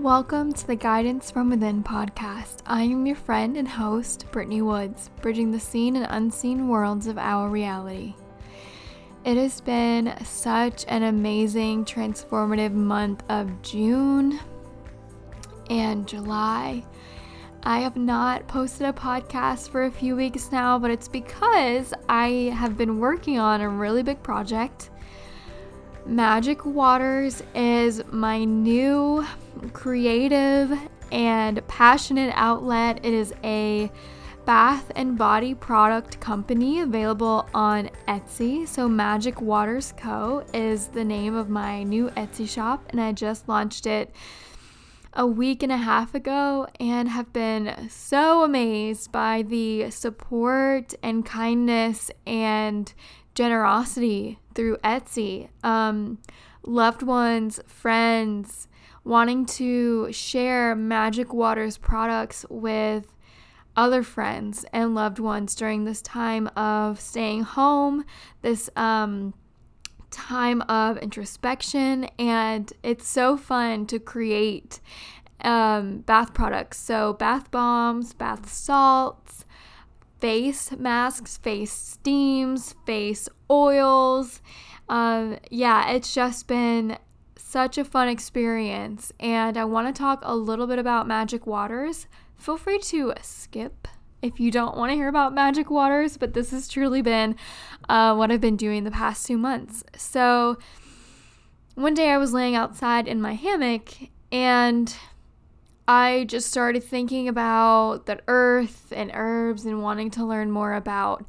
Welcome to the Guidance from Within podcast. I am your friend and host, Brittany Woods, bridging the seen and unseen worlds of our reality. It has been such an amazing, transformative month of June and July. I have not posted a podcast for a few weeks now, but it's because I have been working on a really big project. Magic Waters is my new creative and passionate outlet. It is a bath and body product company available on Etsy. So, Magic Waters Co. is the name of my new Etsy shop, and I just launched it a week and a half ago and have been so amazed by the support and kindness and generosity through Etsy. Um, loved ones, friends, wanting to share Magic Waters products with other friends and loved ones during this time of staying home, this um, time of introspection, and it's so fun to create um, bath products. So, bath bombs, bath salts, face masks, face steams, face oils. Um, yeah, it's just been such a fun experience. And I want to talk a little bit about Magic Waters. Feel free to skip if you don't want to hear about Magic Waters, but this has truly been uh, what I've been doing the past two months. So, one day I was laying outside in my hammock and I just started thinking about the earth and herbs and wanting to learn more about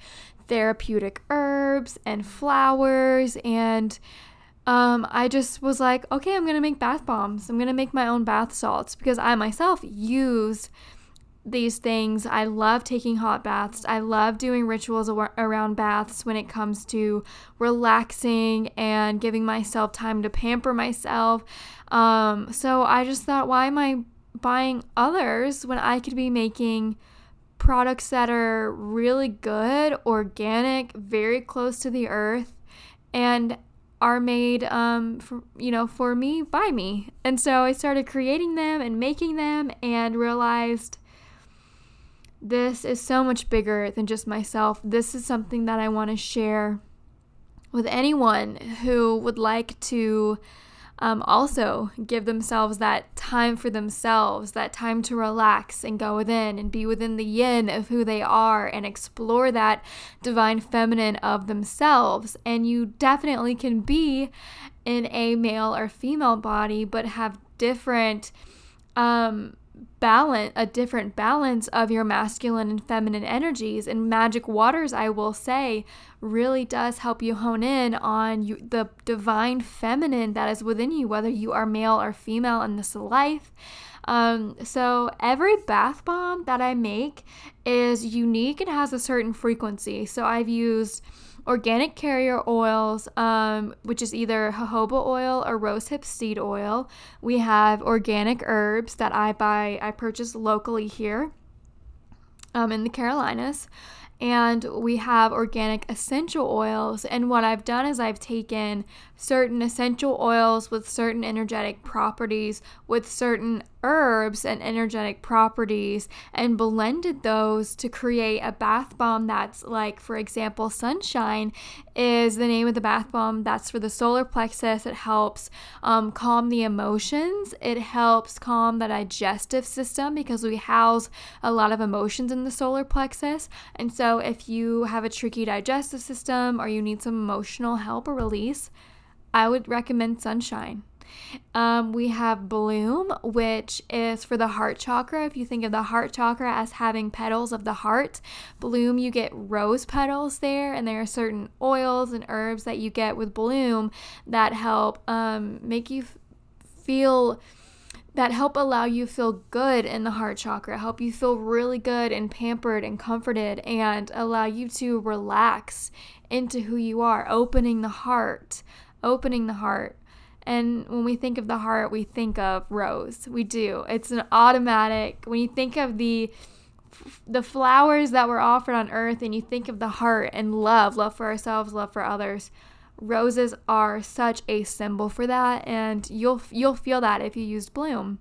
therapeutic herbs and flowers and um, I just was like, okay, I'm gonna make bath bombs. I'm gonna make my own bath salts because I myself use these things. I love taking hot baths. I love doing rituals around baths when it comes to relaxing and giving myself time to pamper myself. Um, so I just thought, why am I buying others when I could be making products that are really good, organic, very close to the earth, and are made um for, you know for me by me. And so i started creating them and making them and realized this is so much bigger than just myself. This is something that i want to share with anyone who would like to um, also give themselves that time for themselves, that time to relax and go within and be within the yin of who they are and explore that divine feminine of themselves. And you definitely can be in a male or female body, but have different um, balance a different balance of your masculine and feminine energies. And magic waters i will say really does help you hone in on you, the divine feminine that is within you whether you are male or female in this life. Um, so every bath bomb that i make is unique and has a certain frequency. So i've used organic carrier oils, um, which is either jojoba oil or rosehip seed oil. We have organic herbs that I buy, I purchase locally here um, in the Carolinas and we have organic essential oils. And what I've done is I've taken certain essential oils with certain energetic properties, with certain herbs and energetic properties, and blended those to create a bath bomb that's like, for example, Sunshine is the name of the bath bomb. That's for the solar plexus. It helps um, calm the emotions, it helps calm the digestive system because we house a lot of emotions in the solar plexus. And so so, if you have a tricky digestive system or you need some emotional help or release, I would recommend Sunshine. Um, we have Bloom, which is for the heart chakra. If you think of the heart chakra as having petals of the heart, Bloom, you get rose petals there, and there are certain oils and herbs that you get with Bloom that help um, make you f- feel that help allow you feel good in the heart chakra, help you feel really good and pampered and comforted, and allow you to relax into who you are, opening the heart, opening the heart. And when we think of the heart, we think of rose. We do. It's an automatic. When you think of the the flowers that were offered on earth and you think of the heart and love, love for ourselves, love for others, roses are such a symbol for that and you'll you'll feel that if you used bloom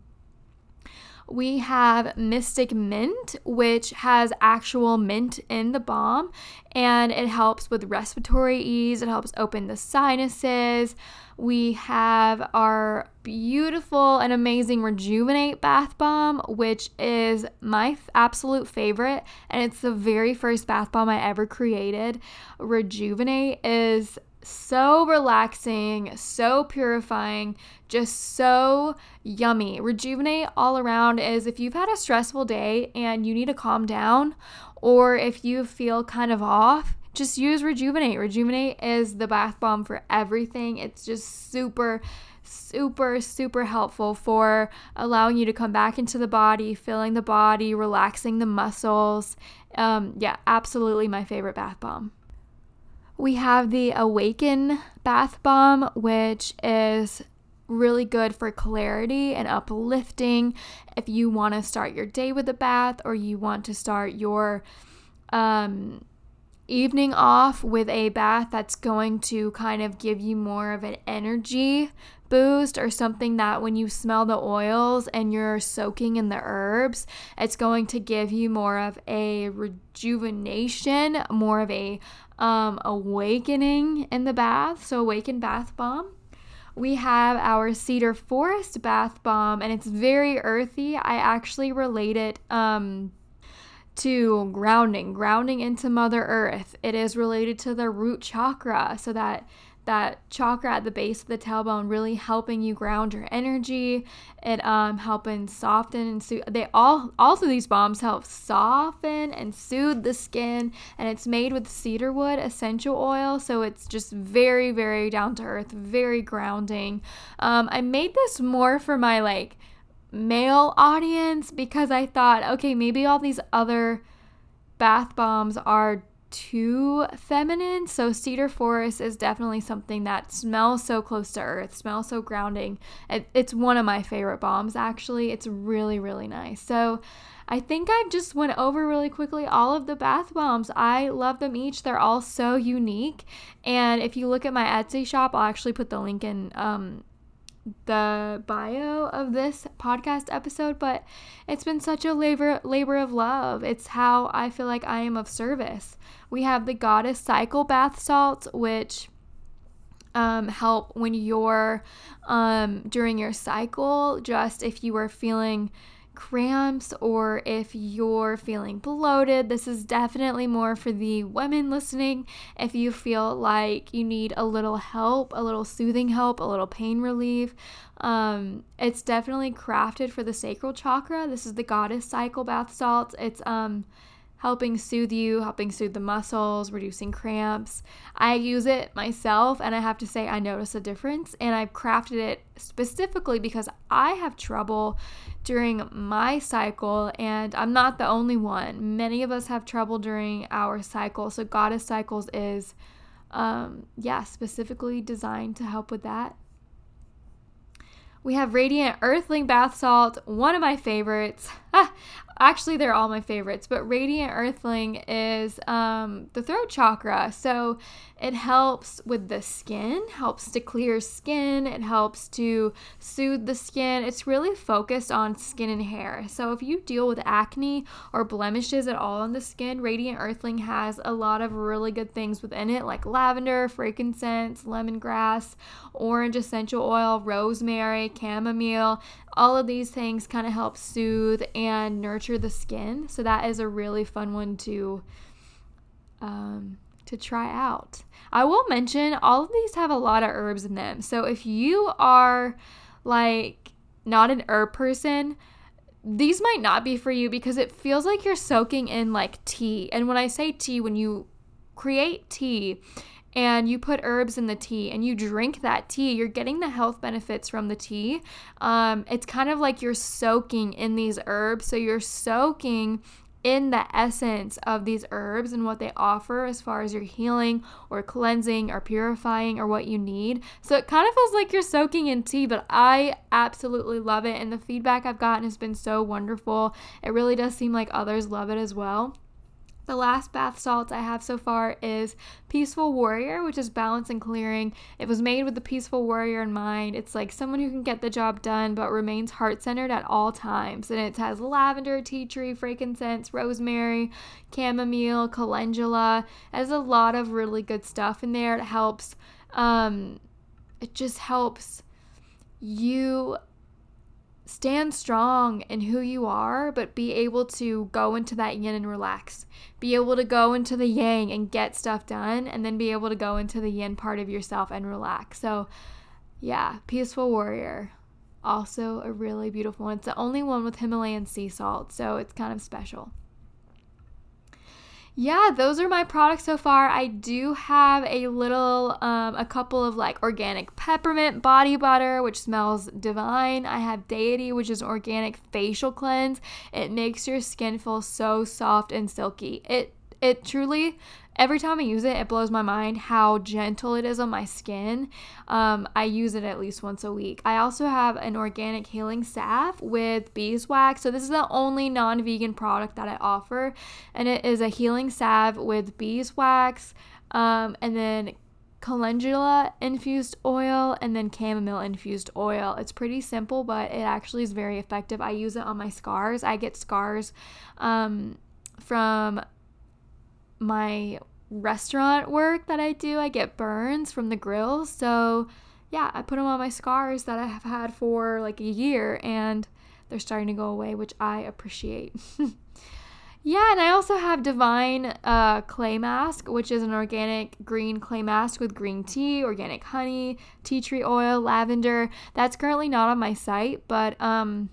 We have Mystic Mint, which has actual mint in the balm and it helps with respiratory ease, it helps open the sinuses. We have our beautiful and amazing Rejuvenate Bath Bomb, which is my f- absolute favorite, and it's the very first bath bomb I ever created. Rejuvenate is so relaxing, so purifying, just so yummy. Rejuvenate all around is if you've had a stressful day and you need to calm down, or if you feel kind of off, just use Rejuvenate. Rejuvenate is the bath bomb for everything. It's just super, super, super helpful for allowing you to come back into the body, filling the body, relaxing the muscles. Um, yeah, absolutely my favorite bath bomb. We have the Awaken Bath Bomb, which is really good for clarity and uplifting. If you want to start your day with a bath or you want to start your um, evening off with a bath that's going to kind of give you more of an energy boost or something that when you smell the oils and you're soaking in the herbs, it's going to give you more of a rejuvenation, more of a um, awakening in the bath. So, awaken bath bomb. We have our cedar forest bath bomb, and it's very earthy. I actually relate it. Um, to grounding, grounding into Mother Earth. It is related to the root chakra, so that that chakra at the base of the tailbone really helping you ground your energy. It um helping soften and soothe they all also these bombs help soften and soothe the skin and it's made with cedar wood essential oil so it's just very very down to earth very grounding. Um i made this more for my like male audience because I thought, okay, maybe all these other bath bombs are too feminine. So cedar forest is definitely something that smells so close to earth, smells so grounding. It, it's one of my favorite bombs actually. It's really really nice. So I think I just went over really quickly all of the bath bombs. I love them each. They're all so unique. And if you look at my Etsy shop, I'll actually put the link in um, the bio of this podcast episode, but it's been such a labor labor of love. It's how I feel like I am of service. We have the Goddess Cycle bath salts, which um, help when you're um, during your cycle. Just if you are feeling cramps or if you're feeling bloated, this is definitely more for the women listening. If you feel like you need a little help, a little soothing help, a little pain relief, um, it's definitely crafted for the sacral chakra. This is the goddess cycle bath salts. It's um helping soothe you, helping soothe the muscles, reducing cramps. I use it myself and I have to say I notice a difference and I've crafted it specifically because I have trouble during my cycle and I'm not the only one. Many of us have trouble during our cycle. So Goddess Cycles is um yeah, specifically designed to help with that. We have Radiant Earthling Bath Salt, one of my favorites. Actually, they're all my favorites, but Radiant Earthling is um, the throat chakra. So it helps with the skin, helps to clear skin, it helps to soothe the skin. It's really focused on skin and hair. So if you deal with acne or blemishes at all on the skin, Radiant Earthling has a lot of really good things within it, like lavender, frankincense, lemongrass, orange essential oil, rosemary, chamomile. All of these things kind of help soothe and nurture the skin. So that is a really fun one to um, to try out. I will mention all of these have a lot of herbs in them. So if you are like not an herb person, these might not be for you because it feels like you're soaking in like tea. And when I say tea, when you create tea and you put herbs in the tea and you drink that tea, you're getting the health benefits from the tea. Um, it's kind of like you're soaking in these herbs. So you're soaking in the essence of these herbs and what they offer as far as your healing or cleansing or purifying or what you need. So it kind of feels like you're soaking in tea, but I absolutely love it. And the feedback I've gotten has been so wonderful. It really does seem like others love it as well. The last bath salts I have so far is Peaceful Warrior, which is balance and clearing. It was made with the Peaceful Warrior in mind. It's like someone who can get the job done but remains heart centered at all times. And it has lavender, tea tree, frankincense, rosemary, chamomile, calendula. It has a lot of really good stuff in there. It helps, um, it just helps you stand strong in who you are, but be able to go into that yin and relax. Be able to go into the yang and get stuff done, and then be able to go into the yin part of yourself and relax. So, yeah, Peaceful Warrior. Also, a really beautiful one. It's the only one with Himalayan sea salt, so it's kind of special yeah, those are my products so far. I do have a little, um, a couple of like organic peppermint body butter, which smells divine. I have Deity, which is organic facial cleanse. It makes your skin feel so soft and silky. It it truly every time I use it, it blows my mind how gentle it is on my skin. Um, I use it at least once a week. I also have an organic healing salve with beeswax. So, this is the only non vegan product that I offer, and it is a healing salve with beeswax um, and then calendula infused oil and then chamomile infused oil. It's pretty simple, but it actually is very effective. I use it on my scars. I get scars um, from my restaurant work that I do, I get burns from the grills. So, yeah, I put them on my scars that I have had for like a year and they're starting to go away, which I appreciate. yeah, and I also have Divine uh, Clay Mask, which is an organic green clay mask with green tea, organic honey, tea tree oil, lavender. That's currently not on my site, but um,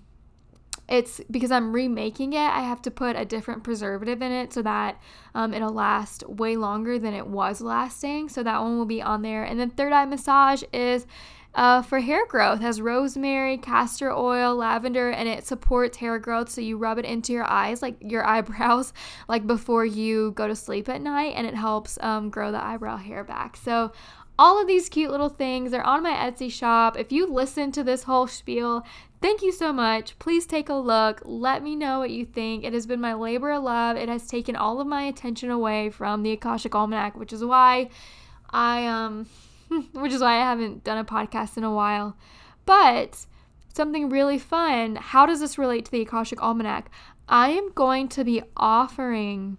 it's because I'm remaking it, I have to put a different preservative in it so that um, it'll last way longer than it was lasting. So that one will be on there. And then Third Eye Massage is uh, for hair growth has rosemary, castor oil, lavender, and it supports hair growth. So you rub it into your eyes, like your eyebrows, like before you go to sleep at night, and it helps um, grow the eyebrow hair back. So all of these cute little things are on my Etsy shop. If you listen to this whole spiel, Thank you so much. Please take a look. Let me know what you think. It has been my labor of love. It has taken all of my attention away from the Akashic Almanac, which is why I um which is why I haven't done a podcast in a while. But something really fun. How does this relate to the Akashic Almanac? I am going to be offering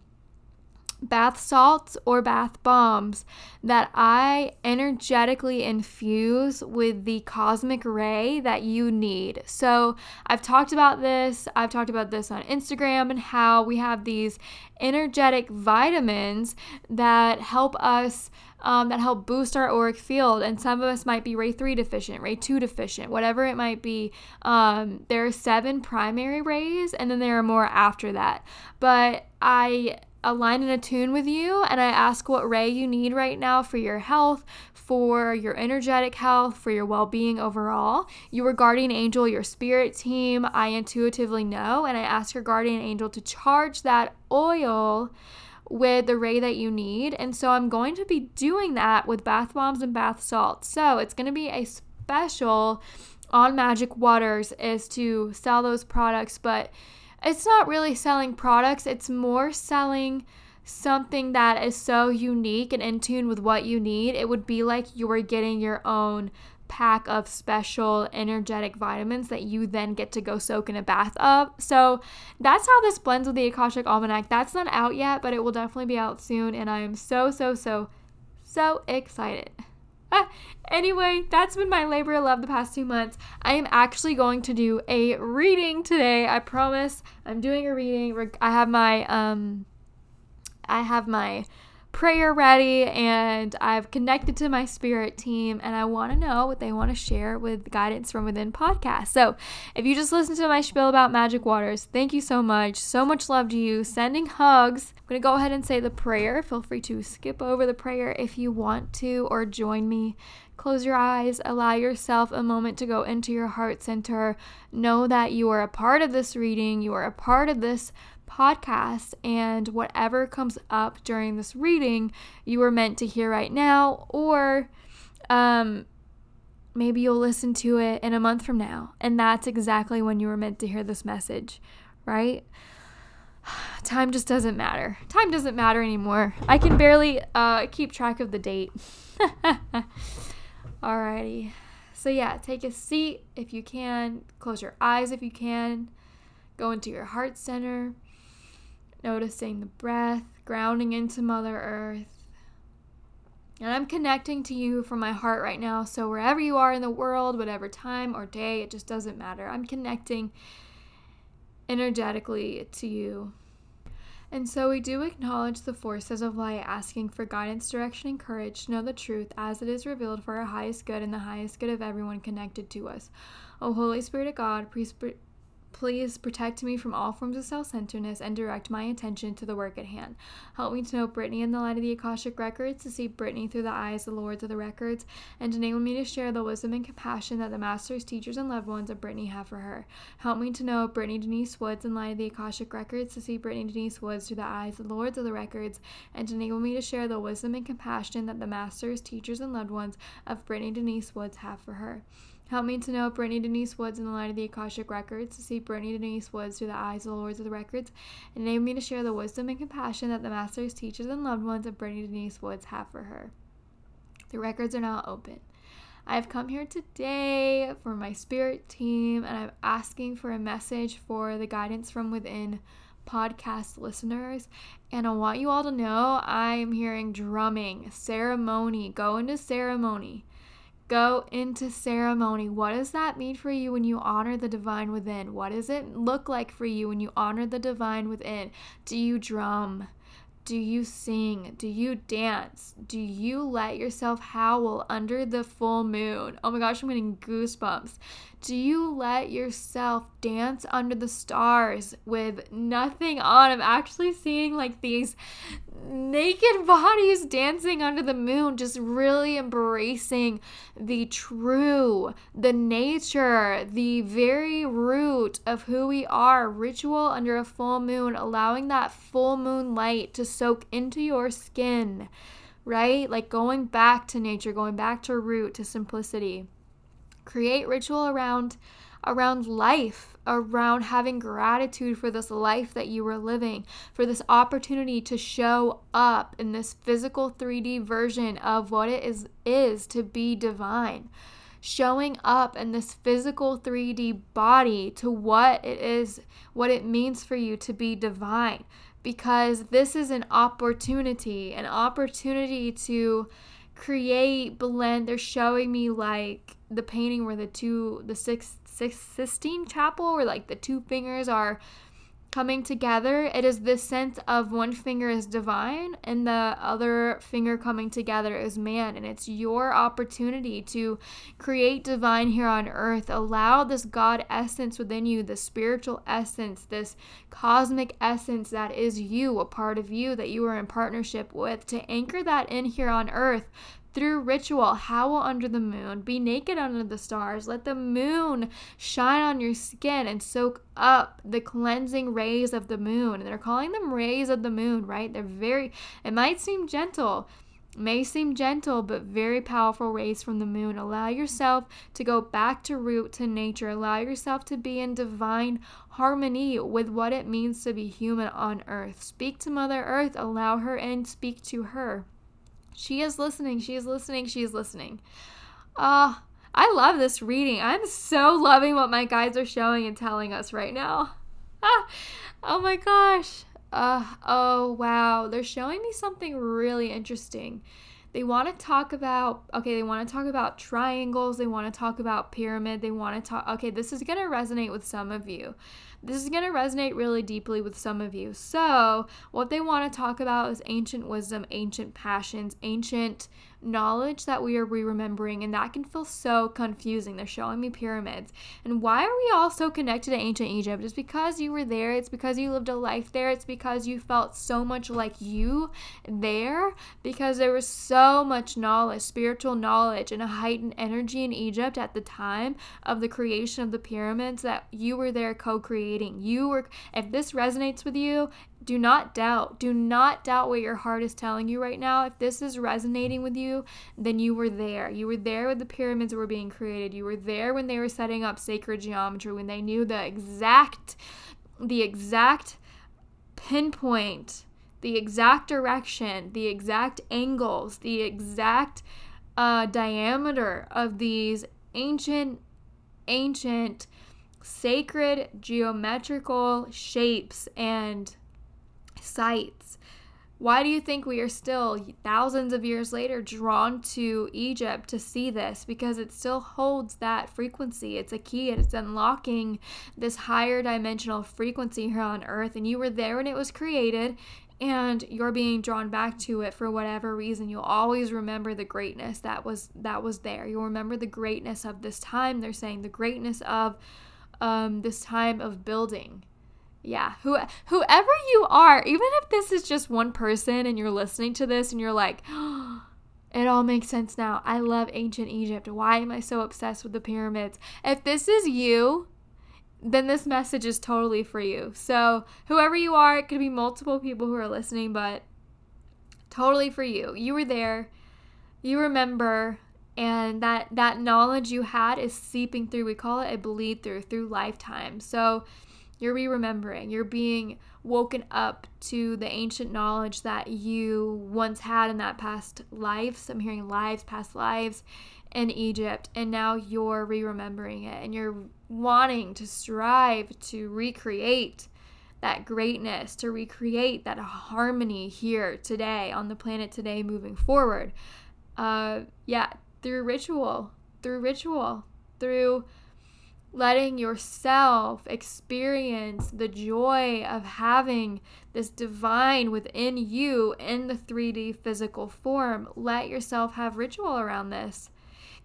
bath salts or bath bombs that I energetically infuse with the cosmic ray that you need. So, I've talked about this. I've talked about this on Instagram and how we have these energetic vitamins that help us. Um, that help boost our auric field. And some of us might be Ray 3 deficient, Ray 2 deficient, whatever it might be. Um, there are seven primary rays, and then there are more after that. But I align and attune with you and I ask what ray you need right now for your health, for your energetic health, for your well being overall. Your guardian angel, your spirit team, I intuitively know, and I ask your guardian angel to charge that oil with the ray that you need. And so I'm going to be doing that with bath bombs and bath salts. So it's going to be a special on Magic Waters is to sell those products, but it's not really selling products, it's more selling something that is so unique and in tune with what you need. It would be like you were getting your own pack of special energetic vitamins that you then get to go soak in a bath of. So that's how this blends with the Akashic Almanac. That's not out yet, but it will definitely be out soon. And I am so, so, so, so excited. Anyway, that's been my labor of love the past two months. I am actually going to do a reading today. I promise. I'm doing a reading. I have my um I have my prayer ready and I've connected to my spirit team and I want to know what they want to share with Guidance from Within podcast. So, if you just listened to my spiel about magic waters, thank you so much. So much love to you. Sending hugs. I'm going to go ahead and say the prayer. Feel free to skip over the prayer if you want to or join me. Close your eyes, allow yourself a moment to go into your heart center. Know that you are a part of this reading, you are a part of this podcast, and whatever comes up during this reading, you were meant to hear right now, or um, maybe you'll listen to it in a month from now, and that's exactly when you were meant to hear this message, right? time just doesn't matter. Time doesn't matter anymore. I can barely uh, keep track of the date. Alrighty. So, yeah, take a seat if you can. Close your eyes if you can. Go into your heart center. Noticing the breath, grounding into Mother Earth. And I'm connecting to you from my heart right now. So, wherever you are in the world, whatever time or day, it just doesn't matter. I'm connecting energetically to you. And so we do acknowledge the forces of light, asking for guidance, direction, and courage to know the truth as it is revealed for our highest good and the highest good of everyone connected to us. O Holy Spirit of God, please, Please protect me from all forms of self centeredness and direct my attention to the work at hand. Help me to know Brittany in the light of the Akashic Records, to see Brittany through the eyes of the Lords of the Records, and enable me to share the wisdom and compassion that the masters, teachers, and loved ones of Brittany have for her. Help me to know Brittany Denise Woods in light of the Akashic Records, to see Brittany Denise Woods through the eyes of the Lords of the Records, and enable me to share the wisdom and compassion that the masters, teachers, and loved ones of Brittany Denise Woods have for her. Help me to know Brittany Denise Woods in the light of the Akashic Records, to see Brittany Denise Woods through the eyes of the Lords of the Records, and enable me to share the wisdom and compassion that the masters, teachers, and loved ones of Brittany Denise Woods have for her. The records are now open. I have come here today for my spirit team, and I'm asking for a message for the Guidance from Within podcast listeners. And I want you all to know I am hearing drumming, ceremony, go into ceremony. Go into ceremony. What does that mean for you when you honor the divine within? What does it look like for you when you honor the divine within? Do you drum? Do you sing? Do you dance? Do you let yourself howl under the full moon? Oh my gosh, I'm getting goosebumps. Do you let yourself dance under the stars with nothing on? I'm actually seeing like these naked bodies dancing under the moon, just really embracing the true, the nature, the very root of who we are. Ritual under a full moon, allowing that full moon light to soak into your skin, right? Like going back to nature, going back to root, to simplicity. Create ritual around around life, around having gratitude for this life that you were living, for this opportunity to show up in this physical 3D version of what it is is to be divine. Showing up in this physical 3D body to what it is, what it means for you to be divine. Because this is an opportunity, an opportunity to create, blend. They're showing me like the painting where the two, the six Sistine Chapel, where like the two fingers are coming together. It is this sense of one finger is divine and the other finger coming together is man. And it's your opportunity to create divine here on earth. Allow this God essence within you, the spiritual essence, this cosmic essence that is you, a part of you that you are in partnership with, to anchor that in here on earth through ritual, howl under the moon, be naked under the stars, let the moon shine on your skin and soak up the cleansing rays of the moon. And they're calling them rays of the moon, right? They're very, it might seem gentle, may seem gentle, but very powerful rays from the moon. Allow yourself to go back to root to nature. Allow yourself to be in divine harmony with what it means to be human on earth. Speak to Mother Earth, allow her and speak to her. She is listening. She is listening. She is listening. Ah, uh, I love this reading. I'm so loving what my guides are showing and telling us right now. Ah, oh my gosh. Uh, oh wow. They're showing me something really interesting. They want to talk about, okay, they want to talk about triangles. They want to talk about pyramid. They want to talk, okay, this is going to resonate with some of you. This is going to resonate really deeply with some of you. So, what they want to talk about is ancient wisdom, ancient passions, ancient knowledge that we are re remembering, and that can feel so confusing. They're showing me pyramids. And why are we all so connected to ancient Egypt? It's because you were there, it's because you lived a life there, it's because you felt so much like you there, because there was so much knowledge, spiritual knowledge, and a heightened energy in Egypt at the time of the creation of the pyramids that you were there co creating. You were, if this resonates with you, do not doubt. Do not doubt what your heart is telling you right now. If this is resonating with you, then you were there. You were there when the pyramids were being created. You were there when they were setting up sacred geometry, when they knew the exact the exact pinpoint the exact direction, the exact angles, the exact uh, diameter of these ancient, ancient, sacred geometrical shapes and sites. Why do you think we are still thousands of years later drawn to Egypt to see this? Because it still holds that frequency. It's a key, it's unlocking this higher dimensional frequency here on earth. And you were there when it was created, and you're being drawn back to it for whatever reason you'll always remember the greatness that was that was there you'll remember the greatness of this time they're saying the greatness of um, this time of building yeah who whoever you are even if this is just one person and you're listening to this and you're like oh, it all makes sense now i love ancient egypt why am i so obsessed with the pyramids if this is you then this message is totally for you. So, whoever you are, it could be multiple people who are listening, but totally for you. You were there. You remember and that that knowledge you had is seeping through. We call it a bleed through through lifetime. So, you're re-remembering. You're being woken up to the ancient knowledge that you once had in that past lives. I'm hearing lives, past lives in Egypt, and now you're re remembering it and you're wanting to strive to recreate that greatness, to recreate that harmony here today on the planet today moving forward. Uh, yeah, through ritual, through ritual, through letting yourself experience the joy of having this divine within you in the 3D physical form. Let yourself have ritual around this.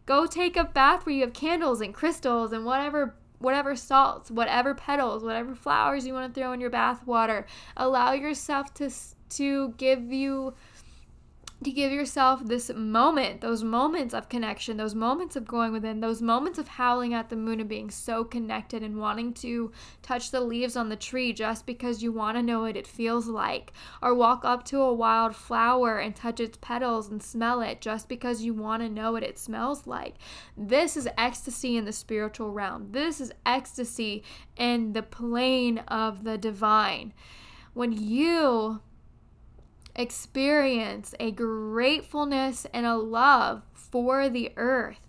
Go take a bath where you have candles and crystals and whatever whatever salts, whatever petals, whatever flowers you want to throw in your bath water. Allow yourself to to give you to give yourself this moment, those moments of connection, those moments of going within, those moments of howling at the moon and being so connected and wanting to touch the leaves on the tree just because you want to know what it feels like, or walk up to a wild flower and touch its petals and smell it just because you want to know what it smells like. This is ecstasy in the spiritual realm. This is ecstasy in the plane of the divine. When you experience a gratefulness and a love for the earth.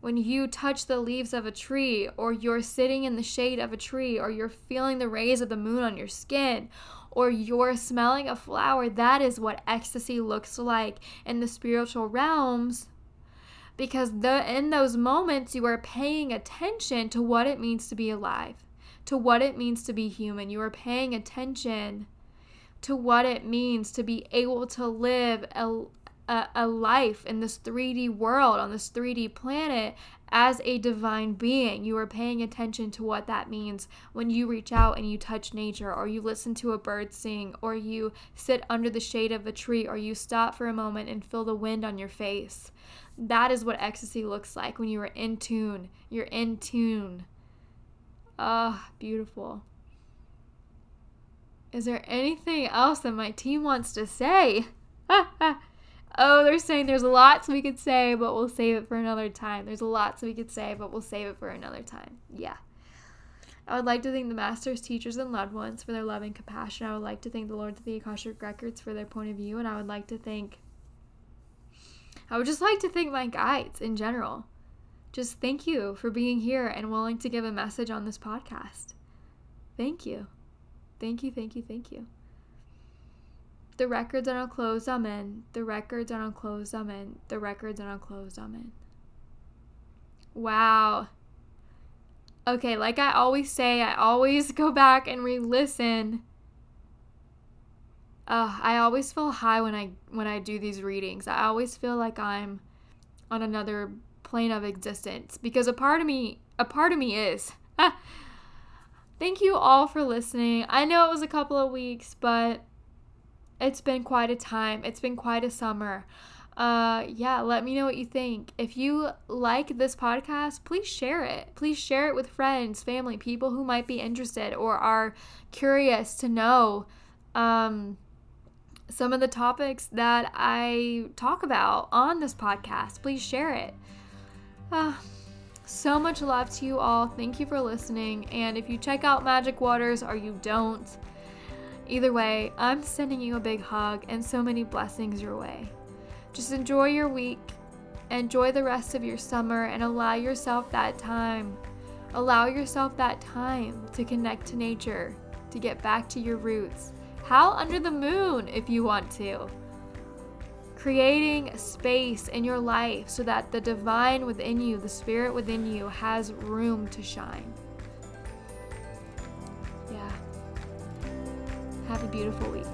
When you touch the leaves of a tree, or you're sitting in the shade of a tree, or you're feeling the rays of the moon on your skin, or you're smelling a flower, that is what ecstasy looks like in the spiritual realms. Because the, in those moments, you are paying attention to what it means to be alive, to what it means to be human. You are paying attention to what it means to be able to live a, a, a, life in this 3D world, on this 3D planet, as a divine being. You are paying attention to what that means when you reach out and you touch nature, or you listen to a bird sing, or you sit under the shade of a tree, or you stop for a moment and feel the wind on your face. That is what ecstasy looks like when you are in tune. You're in tune. Ah, oh, beautiful. Is there anything else that my team wants to say? oh, they're saying there's lots we could say, but we'll save it for another time. There's lots we could say, but we'll save it for another time. Yeah. I would like to thank the masters, teachers, and loved ones for their love and compassion. I would like to thank the Lords of the Akashic Records for their point of view, and I would like to thank. I would just like to thank my guides in general. Just thank you for being here and willing to give a message on this podcast. Thank you. Thank you, thank you, thank you. The records are unclosed, amen. The records are unclosed, amen. The records are unclosed, amen. Wow. Okay, like I always say, I always go back and re-listen. Uh, I always feel high when I when I do these readings. I always feel like I'm on another plane of existence because a part of me, a part of me is. Thank you all for listening. I know it was a couple of weeks, but it's been quite a time. It's been quite a summer. Uh yeah, let me know what you think. If you like this podcast, please share it. Please share it with friends, family, people who might be interested or are curious to know um some of the topics that I talk about on this podcast. Please share it. Uh, so much love to you all. Thank you for listening. And if you check out Magic Waters or you don't, Either way, I'm sending you a big hug and so many blessings your way. Just enjoy your week, enjoy the rest of your summer, and allow yourself that time. Allow yourself that time to connect to nature, to get back to your roots. Howl under the moon if you want to. Creating space in your life so that the divine within you, the spirit within you, has room to shine. Yeah. Have a beautiful week.